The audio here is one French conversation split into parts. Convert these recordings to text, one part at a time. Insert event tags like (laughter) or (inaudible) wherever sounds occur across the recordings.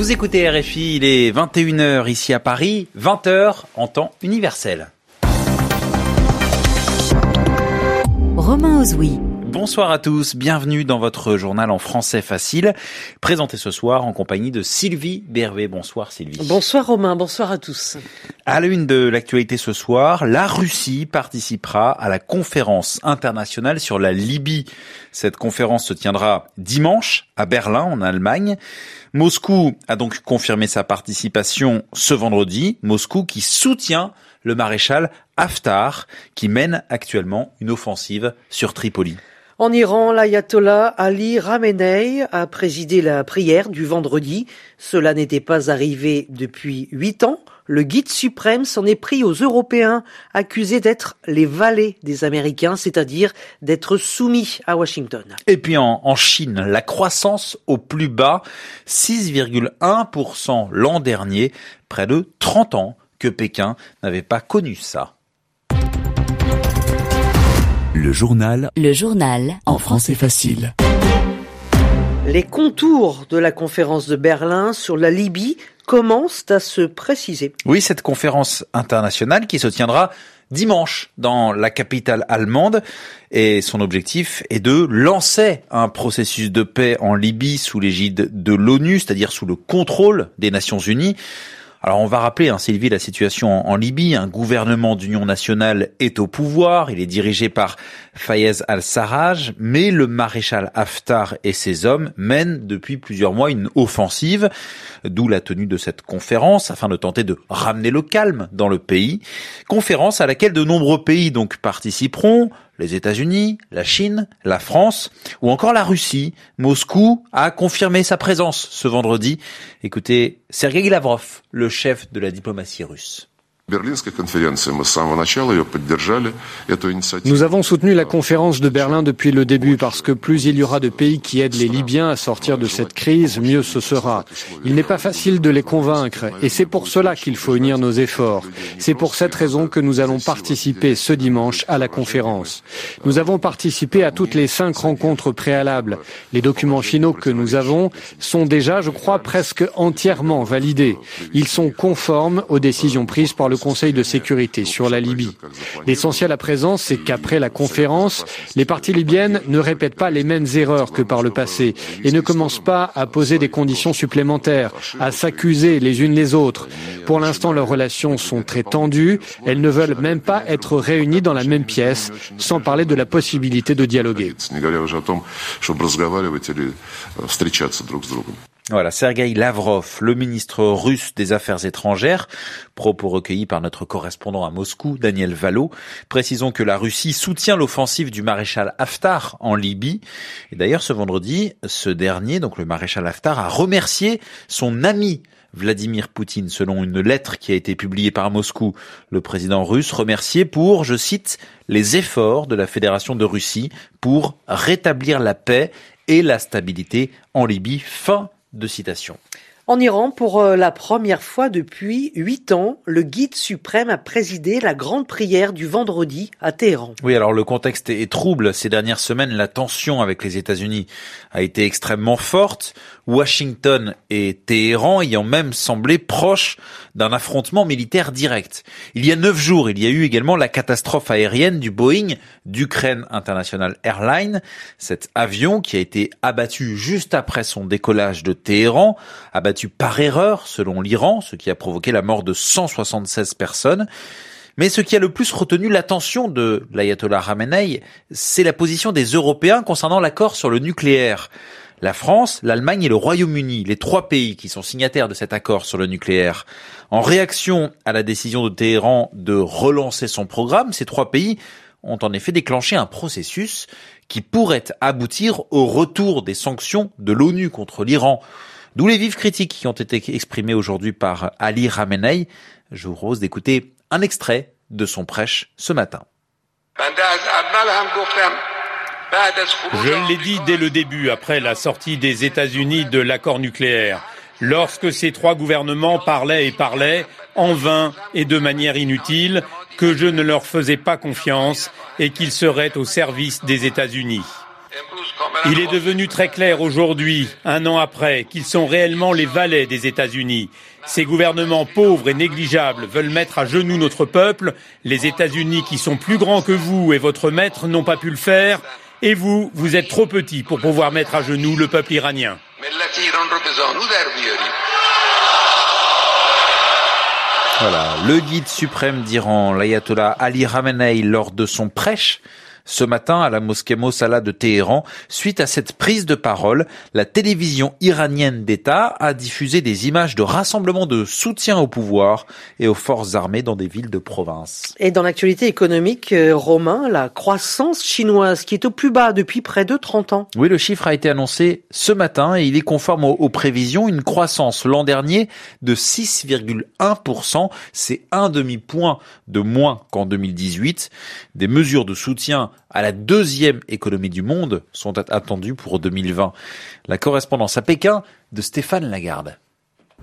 Vous écoutez RFI, il est 21h ici à Paris, 20h en temps universel. Romain Ozoui. Bonsoir à tous, bienvenue dans votre journal en français facile, présenté ce soir en compagnie de Sylvie Bervé. Bonsoir Sylvie. Bonsoir Romain, bonsoir à tous. À l'une de l'actualité ce soir, la Russie participera à la conférence internationale sur la Libye. Cette conférence se tiendra dimanche à Berlin en Allemagne. Moscou a donc confirmé sa participation ce vendredi. Moscou qui soutient le maréchal Haftar qui mène actuellement une offensive sur Tripoli. En Iran, l'ayatollah Ali Ramenei a présidé la prière du vendredi. Cela n'était pas arrivé depuis huit ans. Le guide suprême s'en est pris aux Européens, accusés d'être les valets des Américains, c'est-à-dire d'être soumis à Washington. Et puis en, en Chine, la croissance au plus bas, 6,1% l'an dernier, près de 30 ans que Pékin n'avait pas connu ça. Le journal. Le journal. En français facile. Les contours de la conférence de Berlin sur la Libye commencent à se préciser. Oui, cette conférence internationale qui se tiendra dimanche dans la capitale allemande et son objectif est de lancer un processus de paix en Libye sous l'égide de l'ONU, c'est-à-dire sous le contrôle des Nations Unies. Alors on va rappeler, hein, Sylvie, la situation en, Libye. Un gouvernement d'union nationale est au pouvoir. Il est dirigé par Fayez al-Sarraj, mais le maréchal Haftar et ses hommes mènent depuis plusieurs mois une offensive, d'où la tenue de cette conférence afin de tenter de ramener le calme dans le pays. Conférence à laquelle de nombreux pays donc participeront les États-Unis, la Chine, la France ou encore la Russie. Moscou a confirmé sa présence ce vendredi. Écoutez Sergei Lavrov, le chef de la diplomatie russe. Nous avons soutenu la conférence de Berlin depuis le début parce que plus il y aura de pays qui aident les Libyens à sortir de cette crise, mieux ce sera. Il n'est pas facile de les convaincre et c'est pour cela qu'il faut unir nos efforts. C'est pour cette raison que nous allons participer ce dimanche à la conférence. Nous avons participé à toutes les cinq rencontres préalables. Les documents finaux que nous avons sont déjà, je crois, presque entièrement validés. Ils sont conformes aux décisions prises par le Conseil de sécurité sur la Libye. L'essentiel à présent, c'est qu'après la conférence, les parties libyennes ne répètent pas les mêmes erreurs que par le passé et ne commencent pas à poser des conditions supplémentaires, à s'accuser les unes les autres. Pour l'instant, leurs relations sont très tendues. Elles ne veulent même pas être réunies dans la même pièce, sans parler de la possibilité de dialoguer. Voilà, Sergei Lavrov, le ministre russe des Affaires étrangères, propos recueillis par notre correspondant à Moscou, Daniel Valo. Précisons que la Russie soutient l'offensive du maréchal Haftar en Libye. Et d'ailleurs, ce vendredi, ce dernier, donc le maréchal Haftar, a remercié son ami Vladimir Poutine, selon une lettre qui a été publiée par Moscou. Le président russe remercié pour, je cite, les efforts de la Fédération de Russie pour rétablir la paix et la stabilité en Libye. Fin de citation. En Iran, pour euh, la première fois depuis huit ans, le guide suprême a présidé la grande prière du vendredi à Téhéran. Oui, alors le contexte est trouble. Ces dernières semaines, la tension avec les États-Unis a été extrêmement forte. Washington et Téhéran ayant même semblé proches d'un affrontement militaire direct. Il y a neuf jours, il y a eu également la catastrophe aérienne du Boeing d'Ukraine International Airlines. Cet avion qui a été abattu juste après son décollage de Téhéran, abattu par erreur selon l'Iran, ce qui a provoqué la mort de 176 personnes. Mais ce qui a le plus retenu l'attention de l'ayatollah Khamenei, c'est la position des Européens concernant l'accord sur le nucléaire. La France, l'Allemagne et le Royaume-Uni, les trois pays qui sont signataires de cet accord sur le nucléaire. En réaction à la décision de Téhéran de relancer son programme, ces trois pays ont en effet déclenché un processus qui pourrait aboutir au retour des sanctions de l'ONU contre l'Iran. D'où les vives critiques qui ont été exprimées aujourd'hui par Ali Ramenei. Je vous propose d'écouter un extrait de son prêche ce matin. Je l'ai dit dès le début, après la sortie des États-Unis de l'accord nucléaire, lorsque ces trois gouvernements parlaient et parlaient, en vain et de manière inutile, que je ne leur faisais pas confiance et qu'ils seraient au service des États-Unis. Il est devenu très clair aujourd'hui, un an après, qu'ils sont réellement les valets des États-Unis. Ces gouvernements pauvres et négligeables veulent mettre à genoux notre peuple. Les États-Unis, qui sont plus grands que vous et votre maître, n'ont pas pu le faire. Et vous, vous êtes trop petit pour pouvoir mettre à genoux le peuple iranien. Voilà, le guide suprême d'Iran, l'ayatollah Ali Khamenei, lors de son prêche ce matin à la mosquée Mossala de Téhéran. Suite à cette prise de parole, la télévision iranienne d'État a diffusé des images de rassemblements de soutien au pouvoir et aux forces armées dans des villes de province. Et dans l'actualité économique, euh, Romain, la croissance chinoise qui est au plus bas depuis près de 30 ans. Oui, le chiffre a été annoncé ce matin et il est conforme aux, aux prévisions. Une croissance l'an dernier de 6,1%. C'est un demi-point de moins qu'en 2018. Des mesures de soutien à la deuxième économie du monde sont attendues pour 2020. La correspondance à Pékin de Stéphane Lagarde.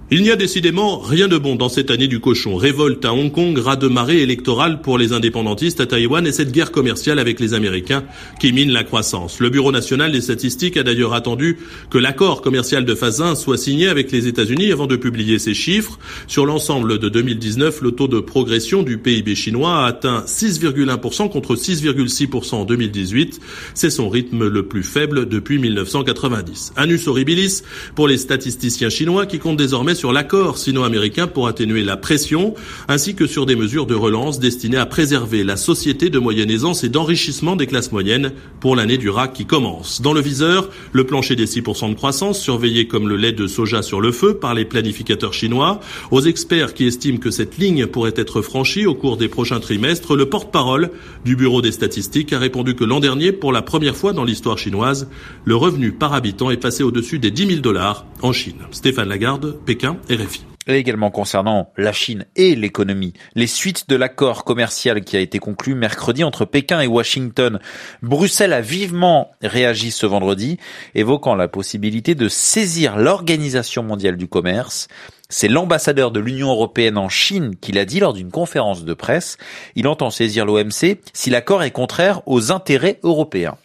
Il n'y a décidément rien de bon dans cette année du cochon. Révolte à Hong Kong, raz de marée électorale pour les indépendantistes à Taïwan et cette guerre commerciale avec les Américains qui mine la croissance. Le Bureau national des statistiques a d'ailleurs attendu que l'accord commercial de phase 1 soit signé avec les États-Unis avant de publier ces chiffres. Sur l'ensemble de 2019, le taux de progression du PIB chinois a atteint 6,1% contre 6,6% en 2018. C'est son rythme le plus faible depuis 1990. Anus horribilis pour les statisticiens chinois qui comptent désormais sur l'accord sino-américain pour atténuer la pression, ainsi que sur des mesures de relance destinées à préserver la société de moyenne aisance et d'enrichissement des classes moyennes pour l'année du RAC qui commence. Dans le viseur, le plancher des 6% de croissance, surveillé comme le lait de soja sur le feu par les planificateurs chinois. Aux experts qui estiment que cette ligne pourrait être franchie au cours des prochains trimestres, le porte-parole du Bureau des statistiques a répondu que l'an dernier, pour la première fois dans l'histoire chinoise, le revenu par habitant est passé au-dessus des 10 000 dollars en Chine. Stéphane Lagarde, Pékin, RFI. Et également concernant la Chine et l'économie, les suites de l'accord commercial qui a été conclu mercredi entre Pékin et Washington. Bruxelles a vivement réagi ce vendredi, évoquant la possibilité de saisir l'Organisation mondiale du commerce. C'est l'ambassadeur de l'Union européenne en Chine qui l'a dit lors d'une conférence de presse. Il entend saisir l'OMC si l'accord est contraire aux intérêts européens.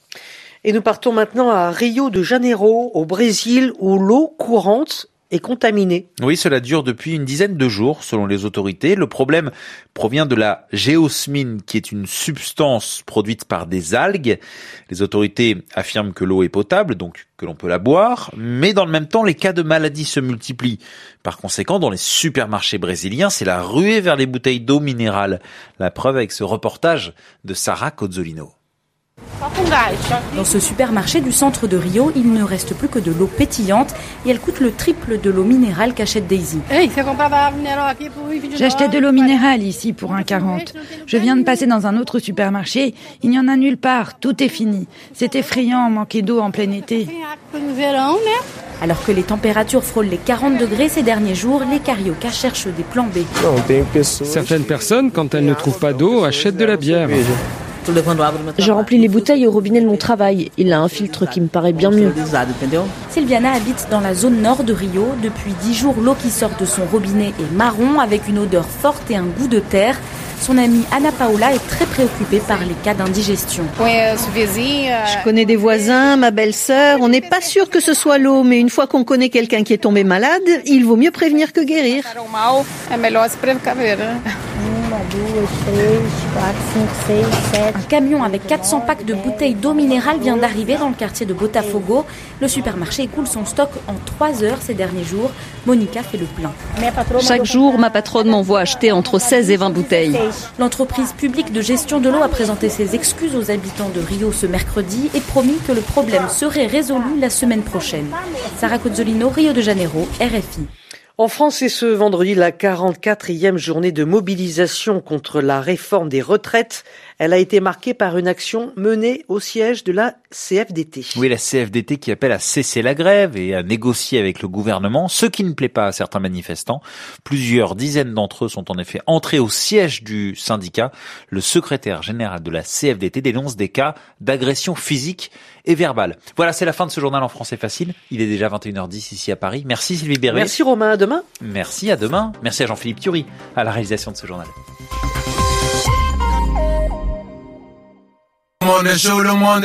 Et nous partons maintenant à Rio de Janeiro, au Brésil, où l'eau courante est contaminée. Oui, cela dure depuis une dizaine de jours, selon les autorités. Le problème provient de la géosmine, qui est une substance produite par des algues. Les autorités affirment que l'eau est potable, donc que l'on peut la boire, mais dans le même temps, les cas de maladie se multiplient. Par conséquent, dans les supermarchés brésiliens, c'est la ruée vers les bouteilles d'eau minérale. La preuve avec ce reportage de Sarah Cozzolino. Dans ce supermarché du centre de Rio, il ne reste plus que de l'eau pétillante et elle coûte le triple de l'eau minérale qu'achète Daisy. J'achetais de l'eau minérale ici pour 1,40. Je viens de passer dans un autre supermarché. Il n'y en a nulle part. Tout est fini. C'est effrayant manquer d'eau en plein été. Alors que les températures frôlent les 40 degrés ces derniers jours, les cariocas cherchent des plans B. Certaines personnes, quand elles ne trouvent pas d'eau, achètent de la bière. Je remplis les bouteilles au robinet de mon travail. Il a un filtre qui me paraît bien mieux. Sylviana habite dans la zone nord de Rio. Depuis dix jours, l'eau qui sort de son robinet est marron avec une odeur forte et un goût de terre. Son amie Anna Paola est très préoccupée par les cas d'indigestion. Je connais des voisins, ma belle-sœur. On n'est pas sûr que ce soit l'eau, mais une fois qu'on connaît quelqu'un qui est tombé malade, il vaut mieux prévenir que guérir. (laughs) Un camion avec 400 packs de bouteilles d'eau minérale vient d'arriver dans le quartier de Botafogo. Le supermarché écoule son stock en 3 heures ces derniers jours. Monica fait le plein. Chaque jour, ma patronne m'envoie acheter entre 16 et 20 bouteilles. L'entreprise publique de gestion de l'eau a présenté ses excuses aux habitants de Rio ce mercredi et promis que le problème serait résolu la semaine prochaine. Sarah Cozzolino, Rio de Janeiro, RFI. En France, c'est ce vendredi la 44e journée de mobilisation contre la réforme des retraites. Elle a été marquée par une action menée au siège de la CFDT. Oui, la CFDT qui appelle à cesser la grève et à négocier avec le gouvernement, ce qui ne plaît pas à certains manifestants. Plusieurs dizaines d'entre eux sont en effet entrés au siège du syndicat. Le secrétaire général de la CFDT dénonce des cas d'agression physique et verbale. Voilà, c'est la fin de ce journal en français facile. Il est déjà 21h10 ici à Paris. Merci Sylvie Berruet. Merci Romain, Merci, à demain. Merci à Jean-Philippe Thury à la réalisation de ce journal.